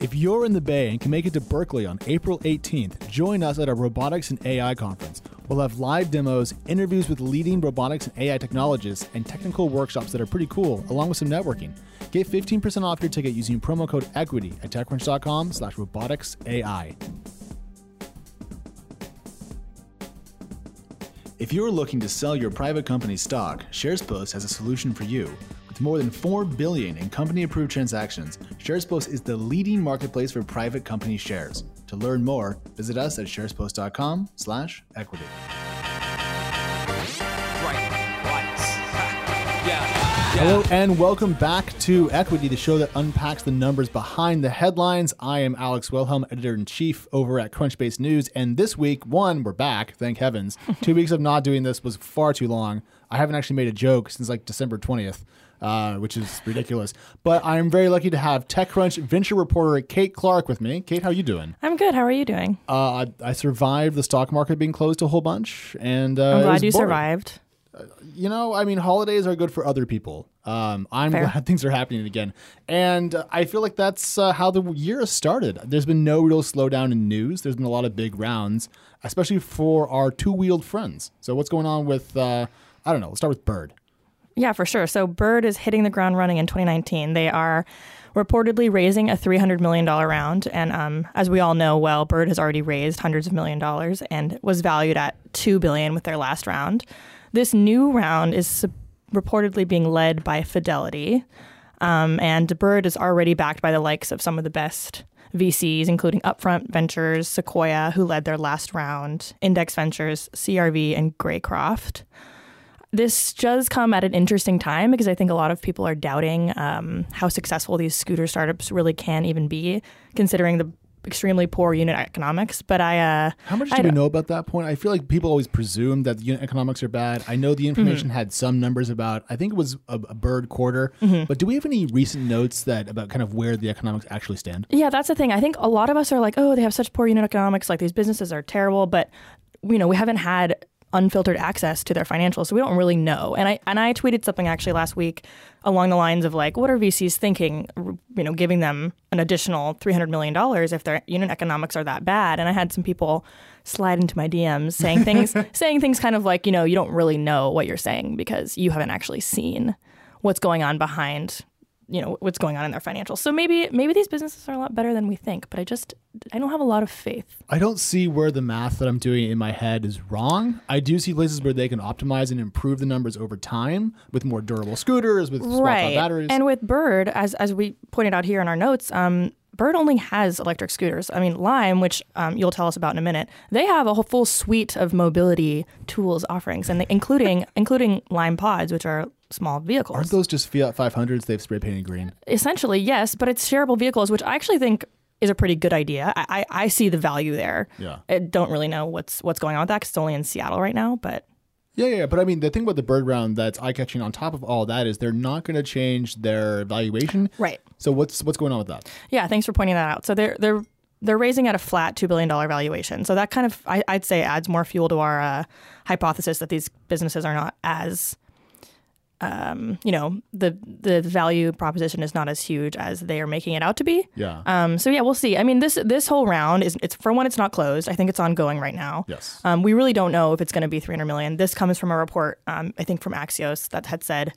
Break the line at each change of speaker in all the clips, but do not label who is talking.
If you're in the Bay and can make it to Berkeley on April 18th, join us at our Robotics and AI conference. We'll have live demos, interviews with leading robotics and AI technologists, and technical workshops that are pretty cool, along with some networking. Get 15% off your ticket using promo code EQUITY at TechCrunch.com slash roboticsai. If you're looking to sell your private company stock, SharesPost has a solution for you. With more than 4 billion in company-approved transactions, SharesPost is the leading marketplace for private company shares. To learn more, visit us at sharespost.com/equity.
Bright lights. yeah.
Hello and welcome back to Equity, the show that unpacks the numbers behind the headlines. I am Alex Wilhelm, editor in chief over at Crunchbase News, and this week, one, we're back, thank heavens. Two weeks of not doing this was far too long. I haven't actually made a joke since like December twentieth. Uh, which is ridiculous, but I'm very lucky to have TechCrunch venture reporter Kate Clark with me. Kate, how are you doing?
I'm good. How are you doing?
Uh, I, I survived the stock market being closed a whole bunch, and uh,
I'm glad you
boring.
survived.
you know, I mean, holidays are good for other people. Um, I'm
Fair.
glad things are happening again, and uh, I feel like that's uh, how the year has started. There's been no real slowdown in news. There's been a lot of big rounds, especially for our two-wheeled friends. So, what's going on with? Uh, I don't know. Let's start with Bird.
Yeah, for sure. So Bird is hitting the ground running in 2019. They are reportedly raising a $300 million round. And um, as we all know well, Bird has already raised hundreds of million dollars and was valued at 2 billion with their last round. This new round is sup- reportedly being led by Fidelity. Um, and Bird is already backed by the likes of some of the best VCs, including Upfront Ventures, Sequoia, who led their last round, Index Ventures, CRV, and Greycroft this does come at an interesting time because I think a lot of people are doubting um, how successful these scooter startups really can even be, considering the extremely poor unit economics. But I, uh,
How much
I
do we know about that point? I feel like people always presume that the unit economics are bad. I know the information
Mm-hmm.
had some numbers about. I think it was a, a Bird quarter,
Mm-hmm.
but do we have any recent notes that about kind of where the economics actually stand?
Yeah, that's the thing. I think a lot of us are like, oh, they have such poor unit economics, like these businesses are terrible, but you know, we haven't had unfiltered access to their financials, so we don't really know. And I and I tweeted something actually last week along the lines of like, what are VCs thinking? You know, giving them an additional three hundred million dollars if their unit economics are that bad. And I had some people slide into my DMs saying things, saying things kind of like, you know, you don't really know what you're saying because you haven't actually seen what's going on behind you know what's going on in their financials. So maybe maybe these businesses are a lot better than we think, but I just I don't have a lot of faith.
I don't see where the math that I'm doing in my head is wrong. I do see places where they can optimize and improve the numbers over time with more durable scooters, with out batteries.
And with Bird, as as we pointed out here in our notes, um, Bird only has electric scooters. I mean, Lime, which um, you'll tell us about in a minute, they have a whole full suite of mobility tools offerings, and they, including including Lime Pods, which are small vehicles.
Aren't those just Fiat 500s they've spray painted green?
Essentially, yes, but it's shareable vehicles, which I actually think is a pretty good idea. I, I, I see the value there.
Yeah.
I don't really know what's what's going on with that 'cause it's only in Seattle right now, but
Yeah, yeah, but I mean, the thing about the bird round that's eye catching on top of all that is they're not going to change their valuation.
Right.
So what's what's going on with that?
yeah, thanks for pointing that out. So they're they're they're raising at a flat two billion dollar valuation. So that kind of I, I'd say adds more fuel to our uh, hypothesis that these businesses are not as um, you know the the value proposition is not as huge as they are making it out to be.
Yeah.
Um, so yeah, we'll see. I mean, this this whole round is it's for one, it's not closed. I think it's ongoing right now.
Yes.
Um, we really don't know if it's going to be 300 million. This comes from a report, um, I think from Axios, that had said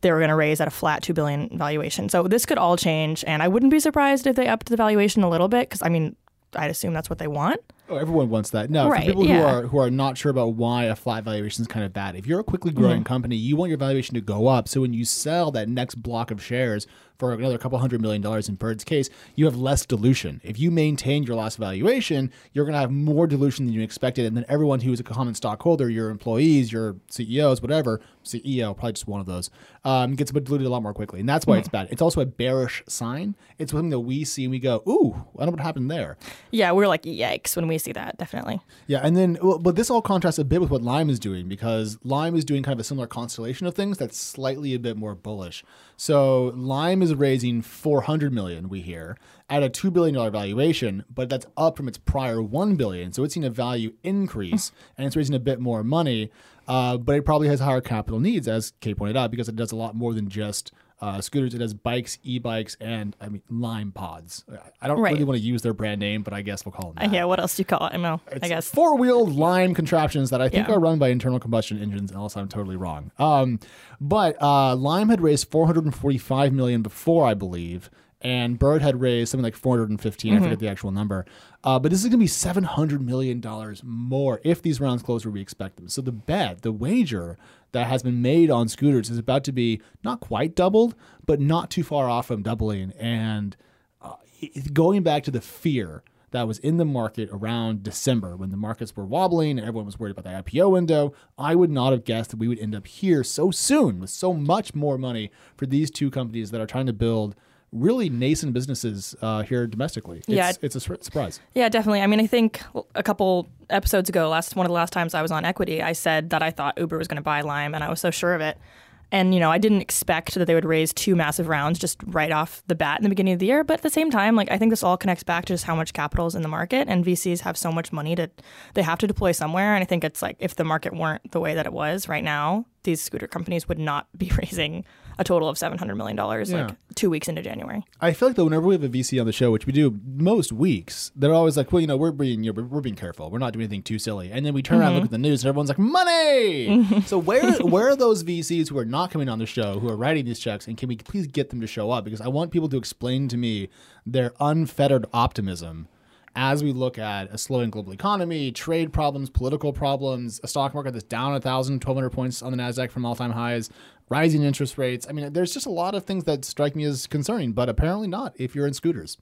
they were going to raise at a flat 2 billion valuation. So this could all change, and I wouldn't be surprised if they upped the valuation a little bit because I mean, I'd assume that's what they want.
Oh, everyone wants that. No,
Right,
for people who are who are not sure about why a flat valuation is kind of bad. If you're a quickly growing
Mm-hmm.
company, you want your valuation to go up. So when you sell that next block of shares for another couple hundred million dollars in Bird's case, you have less dilution. If you maintain your last valuation, you're going to have more dilution than you expected, and then everyone who is a common stockholder, your employees, your CEOs, whatever, CEO, probably just one of those, um, gets diluted a lot more quickly, and that's why
Mm-hmm.
it's bad. It's also a bearish sign. It's something that we see and we go, "Ooh, I don't know what happened there."
Yeah, we're like, yikes, when we see that, definitely.
Yeah, and then, well, but this all contrasts a bit with what Lime is doing because Lime is doing kind of a similar constellation of things that's slightly a bit more bullish. So Lime is raising 400 million, we hear, at a two billion dollar valuation, but that's up from its prior one billion. So it's seen a value increase, and it's raising a bit more money. Uh, but it probably has higher capital needs, as Kate pointed out, because it does a lot more than just uh, scooters. It has bikes, e-bikes, and I mean Lime pods. I don't
Right.
really want to use their brand name, but I guess we'll call them. That.
yeah, what else do you call it? I know. I guess.
four wheeled Lime contraptions that I think
Yeah.
are run by internal combustion engines, unless I'm totally wrong. Um, but uh, Lime had raised 445 million before, I believe, and Bird had raised something like 415. I
Mm-hmm.
forget the actual number. Uh, but this is going to be 700 million dollars more if these rounds close where we expect them. So the bet, the wager that has been made on scooters is about to be not quite doubled, but not too far off from doubling. And uh, going back to the fear that was in the market around December when the markets were wobbling and everyone was worried about the IPO window, I would not have guessed that we would end up here so soon with so much more money for these two companies that are trying to build really nascent businesses uh, here domestically. It's,
Yeah.
it's a sur- surprise.
Yeah, definitely. I mean, I think a couple episodes ago, last one of the last times I was on Equity, I said that I thought Uber was going to buy Lime, and I was so sure of it. And you know, I didn't expect that they would raise two massive rounds just right off the bat in the beginning of the year. But at the same time, like I think this all connects back to just how much capital is in the market, and VCs have so much money to they have to deploy somewhere. And I think it's like if the market weren't the way that it was right now, these scooter companies would not be raising a total of seven hundred million dollars
Yeah.
like two weeks into January.
I feel like though whenever we have a VC on the show, which we do most weeks, they're always like, "Well, you know, we're being you know, we're, being careful. We're not doing anything too silly." And then we turn around and look mm-hmm. at the news, and everyone's like, "Money!" so where where are those VCs who are not coming on the show, who are writing these checks, and can we please get them to show up? Because I want people to explain to me their unfettered optimism as we look at a slowing global economy, trade problems, political problems, a stock market that's down 1,000, 1,200 points on the NASDAQ from all time highs, rising interest rates. I mean, there's just a lot of things that strike me as concerning, but apparently not if you're in scooters.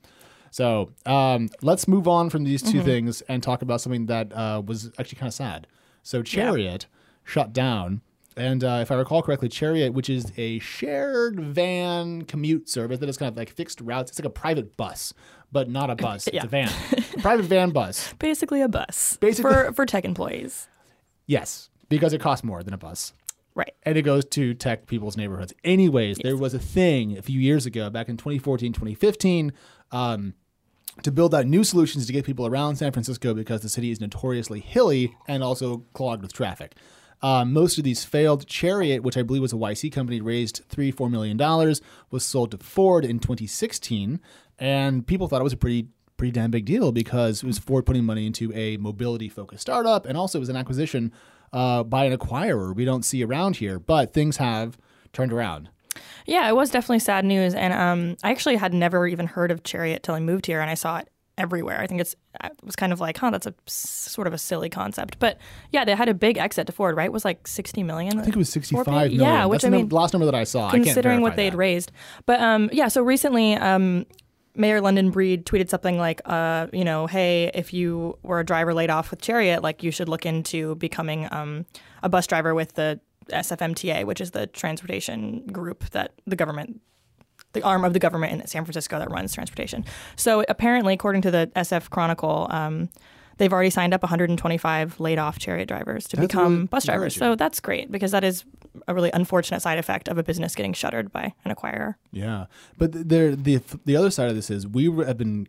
So um, let's move on from these 2 things and talk about something that uh, was actually kind of sad. So Chariot shut down. And uh, if I recall correctly, Chariot, which is a shared van commute service that is kind of like fixed routes, it's like a private bus, but not a bus. It's
Yeah.
a van, a private van bus.
Basically a bus
Basically-
for for tech employees.
Yes, because it costs more than a bus.
Right.
and it goes to tech people's neighborhoods. Anyways, there was a thing a few years ago, back in 2014, 2015, um, to build out new solutions to get people around San Francisco because the city is notoriously hilly and also clogged with traffic. Um, most of these failed. Chariot, which I believe was a YC company, raised three, four million dollars, was sold to Ford in 2016, and people thought it was a pretty pretty damn big deal because it was Ford putting money into a mobility focused startup, and also it was an acquisition uh, by an acquirer we don't see around here. But things have turned around.
Yeah, it was definitely sad news, and um, I actually had never even heard of Chariot till I moved here, and I saw it everywhere. I think it's I was kind of like, huh, that's a sort of a silly concept, but yeah, they had a big exit to Ford, right? It was like sixty million.
I think it was sixty-five million.
Yeah, which
That's
I
the
mean,
num- last number that I saw. I can't
considering what they'd
that.
raised. But um, yeah, so recently, um, Mayor London Breed tweeted something like, uh, you know, hey, if you were a driver laid off with Chariot, like you should look into becoming um, a bus driver with the SFMTA, which is the transportation group that the government. The arm of the government in San Francisco that runs transportation. So apparently, according to the SF Chronicle, um, they've already signed up 125 laid off chariot drivers to
That's
become
really
bus drivers. So that's great because that is a really unfortunate side effect of a business getting shuttered by an acquirer.
Yeah, but there the the other side of this is we have been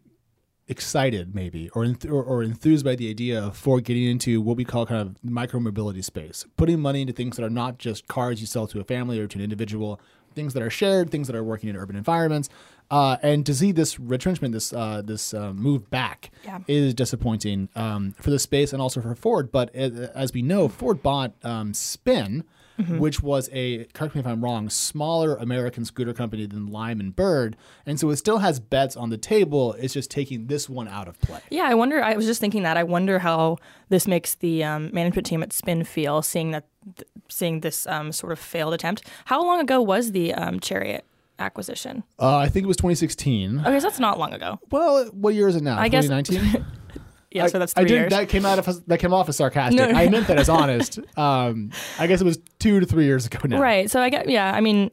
excited maybe or, enth- or or enthused by the idea of Ford getting into what we call kind of micro mobility space, putting money into things that are not just cars you sell to a family or to an individual, things that are shared, things that are working in urban environments. Uh, and to see this retrenchment, this uh, this uh, move back,
Yeah.
is disappointing um, for the space and also for Ford. But uh, as we know, Ford bought um, Spin, which was a correct me if I'm wrong, smaller American scooter company than Lime and Bird, and so it still has bets on the table. It's just taking this one out of play.
Yeah, I wonder. I was just thinking that. I wonder how this makes the um, management team at Spin feel, seeing that, th- seeing this um, sort of failed attempt. How long ago was the um, Chariot acquisition?
Uh, I think it was 2016.
Okay, so that's not long ago.
Well, what year is it now?
I guess-
2019.
Yeah, so that's
I
three
didn't.
years.
That came out of that came off as sarcastic.
No.
I meant that as honest. Um, I guess it was two to three years ago now.
Right. So I get. Yeah. I mean,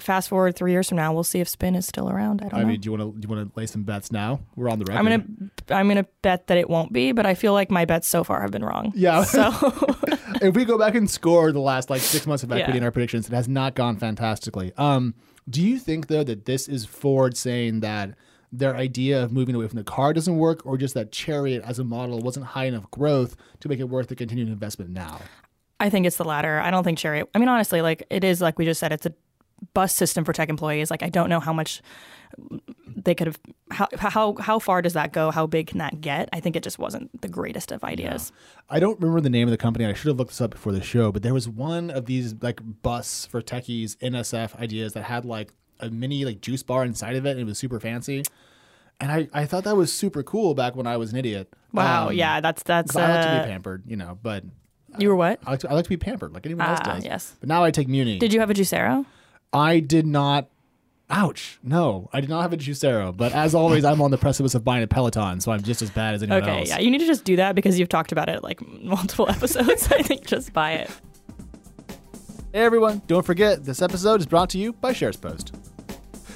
fast forward three years from now, we'll see if Spin is still around. I don't
I
know.
mean, do you want to do you want to lay some bets now? We're on the record.
I'm gonna I'm gonna bet that it won't be, but I feel like my bets so far have been wrong.
Yeah.
So
if we go back and score the last like six months of equity
Yeah.
in our predictions, it has not gone fantastically. Um, do you think though that this is Ford saying that their idea of moving away from the car doesn't work, or just that Chariot as a model wasn't high enough growth to make it worth the continued investment now?
I think it's the latter. I don't think Chariot. I mean, honestly, like it is like we just said, it's a bus system for tech employees. Like I don't know how much they could have how how how far does that go? How big can that get? I think it just wasn't the greatest of ideas.
I don't remember the name of the company. I should have looked this up before the show, but there was one of these like bus for techies NSF ideas that had like a mini like juice bar inside of it and it was super fancy. And I, I thought that was super cool back when I was an idiot.
Wow,
Um,
yeah, that's that's
'cause I like to
uh,
be pampered, you know, but
you were what?
I like to, I like to be pampered like anyone else
Ah,
does.
yes.
But now I take Muni.
Did you have a Juicero?
I did not. Ouch! No, I did not have a Juicero. But as always, I'm on the precipice of buying a Peloton, so I'm just as bad as anyone
Okay,
else.
yeah, you need to just do that because you've talked about it like multiple episodes. I think just buy it.
Hey everyone, don't forget this episode is brought to you by SharesPost.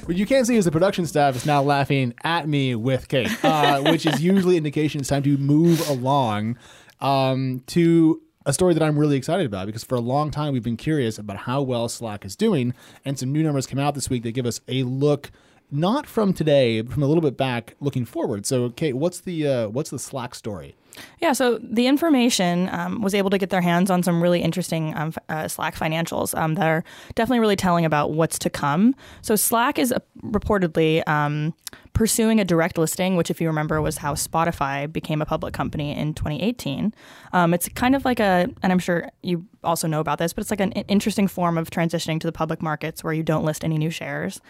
What you can't see is the production staff is now laughing at me with Kate, uh, which is usually indication it's time to move along um, to a story that I'm really excited about because for a long time we've been curious about how well Slack is doing, and some new numbers come out this week that give us a look not from today, from a little bit back, looking forward. So, Kate, what's the uh, what's the Slack story?
Yeah, so the information um, was able to get their hands on some really interesting um, uh, Slack financials um, that are definitely really telling about what's to come. So Slack is uh, reportedly um, pursuing a direct listing, which, if you remember, was how Spotify became a public company in 2018. Um, it's kind of like a, and I'm sure you also know about this, but it's like an interesting form of transitioning to the public markets where you don't list any new shares.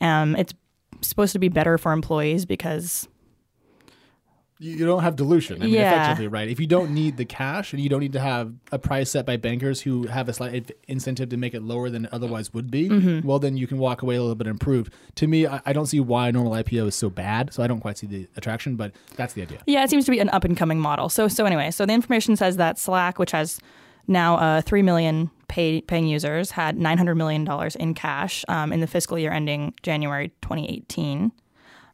Um, it's supposed to be better for employees because
you don't have dilution. I mean,
Yeah.
effectively, right? If you don't need the cash and you don't need to have a price set by bankers who have a slight incentive to make it lower than it otherwise would be,
Mm-hmm.
well, then you can walk away a little bit improved. To me, I, I don't see why a normal IPO is so bad, so I don't quite see the attraction, but that's the idea.
Yeah, it seems to be an up and coming model. So so anyway, so the information says that Slack, which has now uh, three million pay, paying users, had nine hundred million dollars in cash um, in the fiscal year ending January twenty eighteen,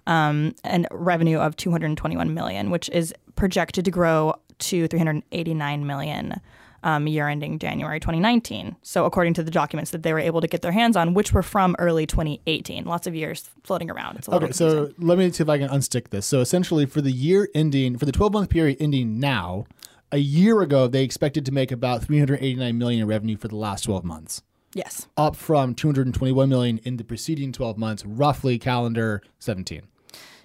um, and revenue of two hundred twenty one million, which is projected to grow to three hundred eighty nine million. Um, year ending January 2019. So, according to the documents that they were able to get their hands on, which were from early 2018, lots of years floating around. It's a little
Okay, so let me see if I can unstick this. So essentially, for the year ending, for the 12 month period ending now, a year ago they expected to make about 389 million in revenue for the last 12 months.
yes.
up from 221 million in the preceding 12 months, roughly calendar 17.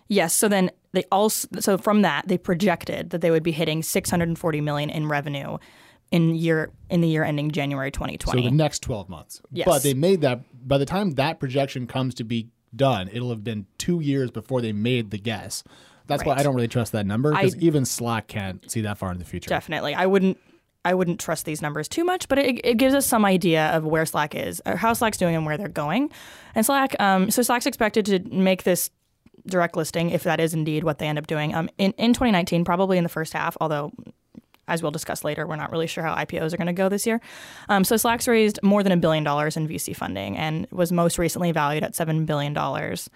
Yes. So then they also so from that they projected that they would be hitting 640 million in revenue in year in the year ending January 2020.
So
2020.
the next 12 months.
Yes.
But they made that by the time that projection comes to be done, it'll have been 2 years before they made the guess. That's why I don't really trust that number because even Slack can't see that far in the future.
Definitely. I wouldn't I wouldn't trust these numbers too much, but it, it gives us some idea of where Slack is, or how Slack's doing, and where they're going. And Slack, um, so Slack's expected to make this direct listing, if that is indeed what they end up doing, um, in in 2019, probably in the first half. Although, as we'll discuss later, we're not really sure how IPOs are going to go this year. Um, so Slack's raised more than a billion dollars in VC funding, and was most recently valued at seven billion dollars.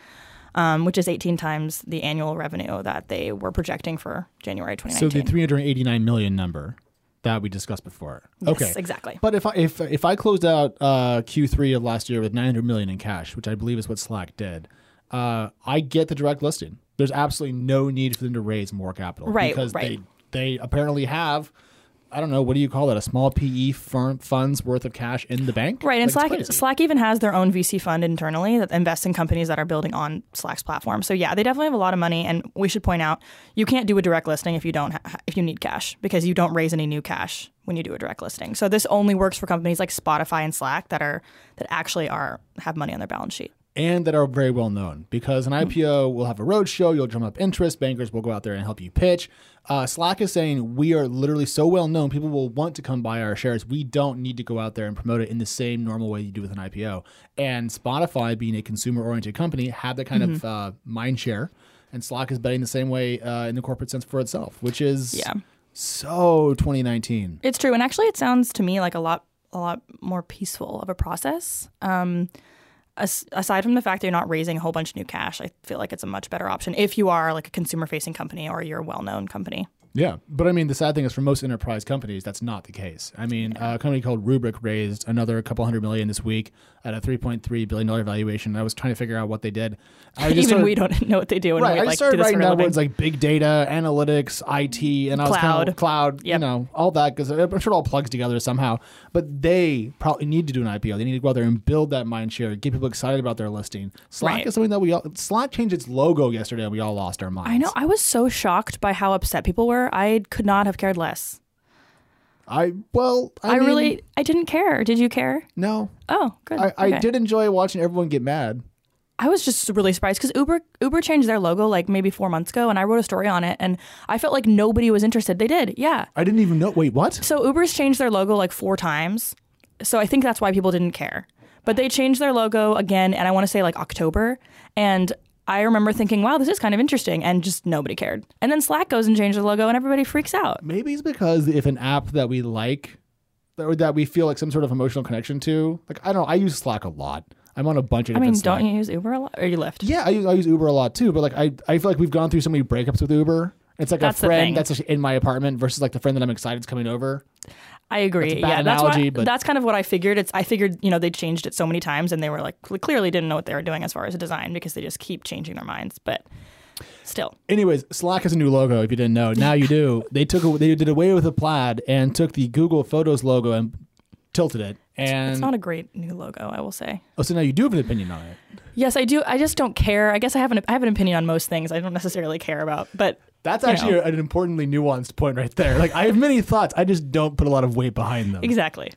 Um, which is 18 times the annual revenue that they were projecting for January 2019.
So the 389 million number that we discussed before.
Yes,
okay.
exactly.
But if I if if I closed out uh, Q3 of last year with 900 million in cash, which I believe is what Slack did, uh, I get the direct listing. There's absolutely no need for them to raise more capital,
Right,
Because
right.
they they apparently have. I don't know what do you call it? A small PE firm funds worth of cash in the bank,
Right, and
Like,
Slack. Slack even has their own VC fund internally that invests in companies that are building on Slack's platform. So yeah, they definitely have a lot of money, and we should point out you can't do a direct listing if you don't ha- if you need cash because you don't raise any new cash when you do a direct listing. So this only works for companies like Spotify and Slack that are that actually are have money on their balance sheet.
And that are very well known because an
Hmm.
IPO will have a roadshow, you'll drum up interest, bankers will go out there and help you pitch. Uh, Slack is saying we are literally so well known, people will want to come buy our shares. We don't need to go out there and promote it in the same normal way you do with an IPO. And Spotify, being a consumer oriented company, had that kind of
Mm-hmm.
uh, mind share. And Slack is betting the same way uh, in the corporate sense for itself, which is
Yeah.
so 2019.
It's true, and actually, it sounds to me like a lot a lot more peaceful of a process. Um, as, aside from the fact that you're not raising a whole bunch of new cash, I feel like it's a much better option if you are like a consumer facing company or you're a well known company.
Yeah, but I mean, the sad thing is for most enterprise companies, that's not the case. I mean, a company called Rubrik raised another couple hundred million this week at a three point three billion dollar valuation. I was trying to figure out what they did. I just
Even
started-
we don't know what they do. And
Right,
we
I
like
just started writing
for a
down
living.
words like big data, analytics, IT, and I was kind
Cloud.
of cloud, you know, all that because I'm sure it all plugs together somehow. But they probably need to do an IPO. They need to go out there and build that mind share, get people excited about their listing. Slack
Right.
is something that we all Slack changed its logo yesterday, and we all lost our minds.
I know. I was so shocked by how upset people were. I could not have cared less.
I well, I,
I,
mean,
really, I didn't care. Did you care?
no.
Oh, good.
I, I
Okay.
did enjoy watching everyone get mad.
I was just really surprised because Uber Uber changed their logo like maybe four months ago, and I wrote a story on it, and I felt like nobody was interested. They did, yeah.
I didn't even know. Wait, what?
So Uber's changed their logo like four times, so I think that's why people didn't care. But they changed their logo again, and I want to say like October, and I remember thinking, wow, this is kind of interesting, and just nobody cared. And then Slack goes and changes the logo, and everybody freaks out.
Maybe it's because if an app that we like or that we feel like some sort of emotional connection to, like I don't know, I use Slack a lot. I'm on a bunch of
I mean, don't you use Uber a lot or you Lyft?
Yeah, I use, I use Uber a lot too, but like I, I feel like we've gone through so many breakups with Uber. It's like
That's
a friend that's in my apartment versus like the friend that I'm excited is coming over.
I agree.
That's a bad
yeah,
analogy,
that's
but-
what, that's kind of what I figured. It's I figured you know they changed it so many times and they were like clearly didn't know what they were doing as far as design because they just keep changing their minds. But still,
Anyways, Slack has a new logo. If you didn't know, now you do. they took a- they did away with the plaid and took the Google Photos logo and tilted it. And
it's not a great new logo, I will say.
oh, so now you do have an opinion on it.
Yes, I do. I just don't care. I guess I have an I have an opinion on most things. I don't necessarily care about, but
That's
you
actually
know.
an importantly nuanced point right there. Like I have many thoughts, I just don't put a lot of weight behind them.
exactly.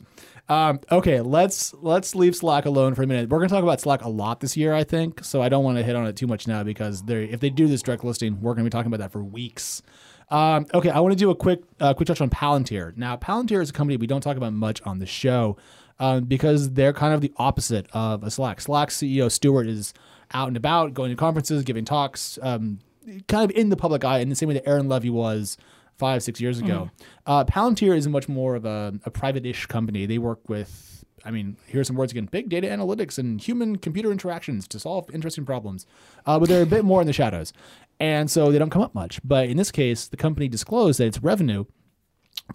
Um, okay, let's let's leave Slack alone for a minute. We're going to talk about Slack a lot this year, I think. So I don't want to hit on it too much now because they if they do this direct listing, we're going to be talking about that for weeks. Um, okay, I want to do a quick uh, quick touch on Palantir. Now, Palantir is a company we don't talk about much on the show um, because they're kind of the opposite of a Slack. Slack CEO Stewart is out and about, going to conferences, giving talks, um, kind of in the public eye in the same way that Aaron Levie was five, six years ago. Uh, Palantir is much more of a, a private-ish company. They work with, I mean, here's some words again: big data analytics and human-computer interactions to solve interesting problems. Uh, but they're a bit more in the shadows, and so they don't come up much. But in this case, the company disclosed that its revenue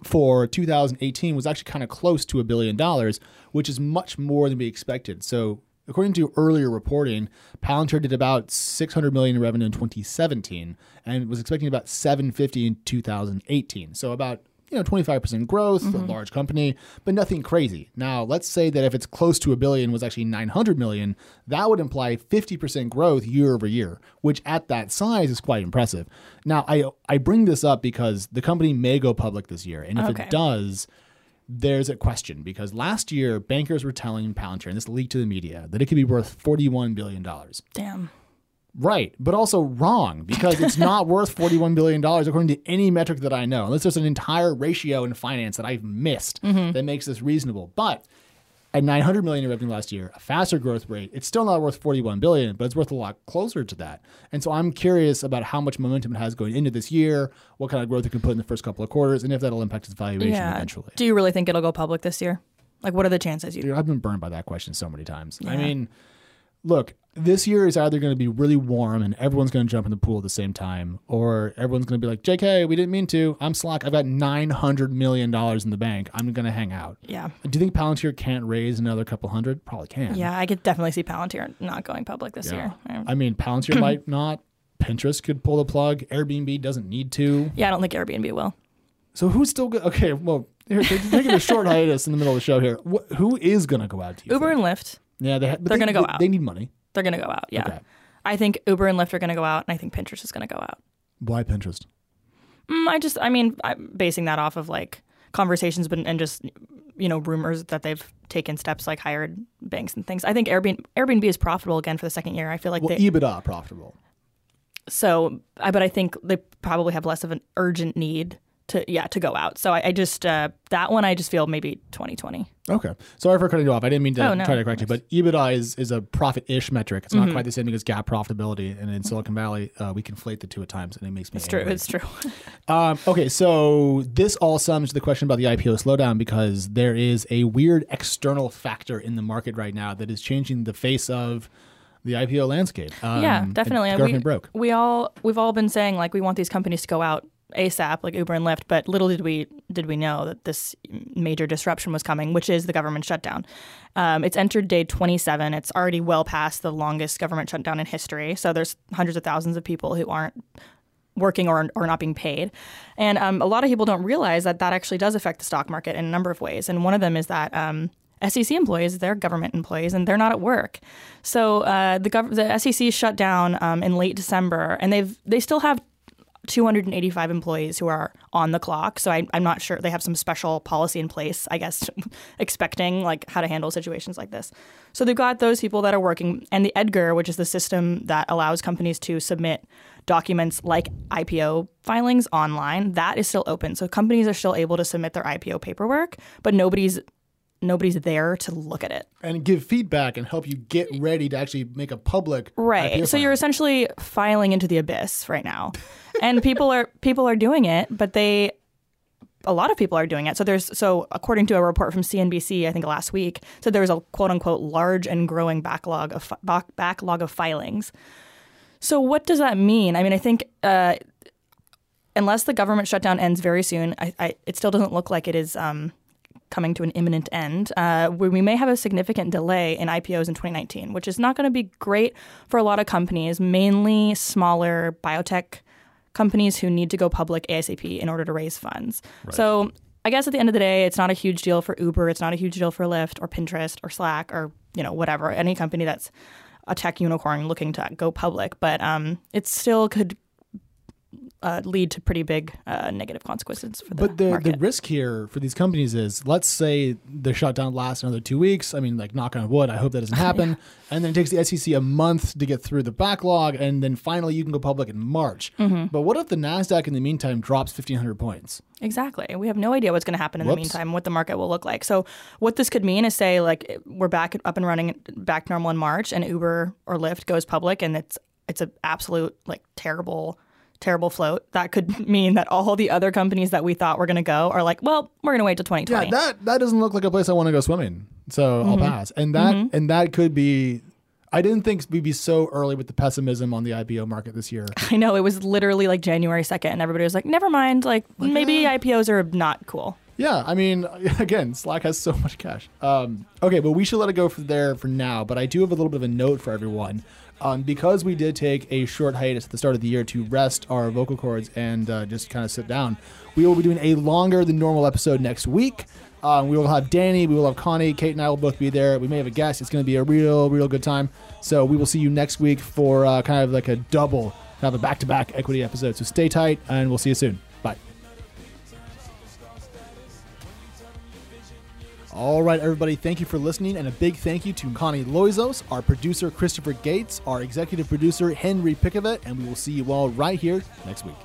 for 2018 was actually kind of close to a billion dollars, which is much more than we expected. So, according to earlier reporting, Palantir did about 600 million in revenue in 2017 and was expecting about 750 in 2018. So about you know 25% growth, a mm-hmm. large company, but nothing crazy. Now, let's say that if it's close to a billion was actually 900 million, that would imply 50% growth year over year, which at that size is quite impressive. Now, I I bring this up because the company may go public this year, and if
Okay.
it does, there's a question because last year bankers were telling Palantir, and this leaked to the media, that it could be worth $41 billion.
Damn.
Right, but also wrong because it's not worth $41 billion according to any metric that I know, unless there's an entire ratio in finance that I've missed mm-hmm. that makes this reasonable. But at 900 million in revenue last year, a faster growth rate, it's still not worth 41 billion, but it's worth a lot closer to that. And so I'm curious about how much momentum it has going into this year, what kind of growth it can put in the first couple of quarters, and if that'll impact its valuation
Yeah.
eventually.
Do you really think it'll go public this year? Like, what are the chances you?
Dude, I've been burned by that question so many times. I mean, look, this year is either going to be really warm and everyone's going to jump in the pool at the same time, or everyone's going to be like, JK, we didn't mean to. I'm Slack. I've got $900 million in the bank. I'm going to hang out.
Yeah.
Do you think Palantir can't raise another couple hundred? Probably can.
Yeah, I could definitely see Palantir not going public this
Yeah.
year. Yeah.
I mean, Palantir might not. Pinterest could pull the plug. Airbnb doesn't need to.
Yeah, I don't think Airbnb will.
So who's still good? Okay, well, here, taking a short hiatus in the middle of the show here. Wh- who is going to go out to you?
Uber
think?
and Lyft,
yeah, they ha-
they're
they-
gonna go out.
They need money.
they're going to go out. Yeah.
Okay.
I think Uber and Lyft are going to go out, and I think Pinterest is going to go out.
Why Pinterest?
Mm, I just, I mean, I'm basing that off of like conversations but, and just, you know, rumors that they've taken steps like hired banks and things. I think Airbnb, Airbnb is profitable again for the second year. I feel like
Well,
they,
EBITDA profitable.
so, I, but I think they probably have less of an urgent need to, yeah, to go out. So I, I just, uh, that one, I just feel maybe 2020.
Okay. Sorry for cutting you off. I didn't mean to
Oh, no. Mm-hmm.
try to correct you, but EBITDA is, is a profit-ish metric. It's not quite the same thing as GAAP profitability. And in Silicon Valley, uh, we conflate the two at times, and it makes me
It's true. It's true.
Um, okay, so this all sums to the question about the IPO slowdown because there is a weird external factor in the market right now that is changing the face of the IPO landscape. Um,
yeah, definitely. And
government
we,
broke.
We all we've all been saying like we want these companies to go out ASAP, like Uber and Lyft. But little did we did we know that this major disruption was coming, which is the government shutdown. Um, it's entered day 27. It's already well past the longest government shutdown in history. So there's hundreds of thousands of people who aren't working or, or not being paid. And um, a lot of people don't realize that that actually does affect the stock market in a number of ways. And one of them is that um, SEC employees, they're government employees, and they're not at work. So uh, the, gov- the SEC shut down um, in late December, and they've they still have 285 employees who are on the clock. So I, am not sure they have some special policy in place, I guess, expecting like how to handle situations like this. So they've got those people that are working, and the Edgar, which is the system that allows companies to submit documents like IPO filings online, that is still open. So companies are still able to submit their IPO paperwork, but nobody's nobody's there to look at it.
And give feedback and help you get ready to actually make a public
right.
IPO
so
filing.
you're essentially filing into the abyss right now. And people are people are doing it but they a lot of people are doing it. So there's so according to a report from CNBC I think last week so there's a quote unquote large and growing backlog of back, backlog of filings. So what does that mean? I mean I think uh, unless the government shutdown ends very soon I, I, it still doesn't look like it is um, coming to an imminent end, uh, where we may have a significant delay in IPOs in 2019, which is not going to be great for a lot of companies, mainly smaller biotech companies who need to go public ASAP in order to raise funds. Right. So I guess at the end of the day, it's not a huge deal for Uber, it's not a huge deal for Lyft or Pinterest or Slack or you know whatever any company that's a tech unicorn looking to go public, but um, it still could uh, lead to pretty big uh, negative consequences for the
But the,
market.
the risk here for these companies is let's say the shutdown lasts another two weeks. I mean, like, knock on wood, I hope that doesn't happen. yeah. And then it takes the SEC a month to get through the backlog, and then finally you can go public in March. Mm-hmm. But what if the NASDAQ in the meantime drops 1,500 points?
Exactly. We have no idea what's going to happen in Whoops. the meantime, what the market will look like. So, what this could mean is say, like, we're back up and running, back normal in March, and Uber or Lyft goes public, and it's it's an absolute, like, terrible terrible float, that could mean that all the other companies that we thought were going to go are like, well, we're going to wait till 2020.
Yeah, that that doesn't look like a place I want to go swimming. So mm-hmm. I'll pass. And that mm-hmm. and that could be I didn't think we'd be so early with the pessimism on the IPO market this year.
I know it was literally like January 2nd and everybody was like, "Never mind, like, like maybe yeah. IPOs are not cool."
Yeah, I mean, again, Slack has so much cash. Um, okay, but we should let it go for there for now. But I do have a little bit of a note for everyone. Um, because we did take a short hiatus at the start of the year to rest our vocal cords and uh, just kind of sit down, we will be doing a longer than normal episode next week. Um, we will have Danny, we will have Connie, Kate, and I will both be there. We may have a guest. It's going to be a real, real good time. So we will see you next week for uh, kind of like a double, kind of a back to back equity episode. So stay tight, and we'll see you soon. All right, everybody, thank you for listening, and a big thank you to Connie Loizos, our producer Christopher Gates, our executive producer Henry Pickavet, and we will see you all right here next week.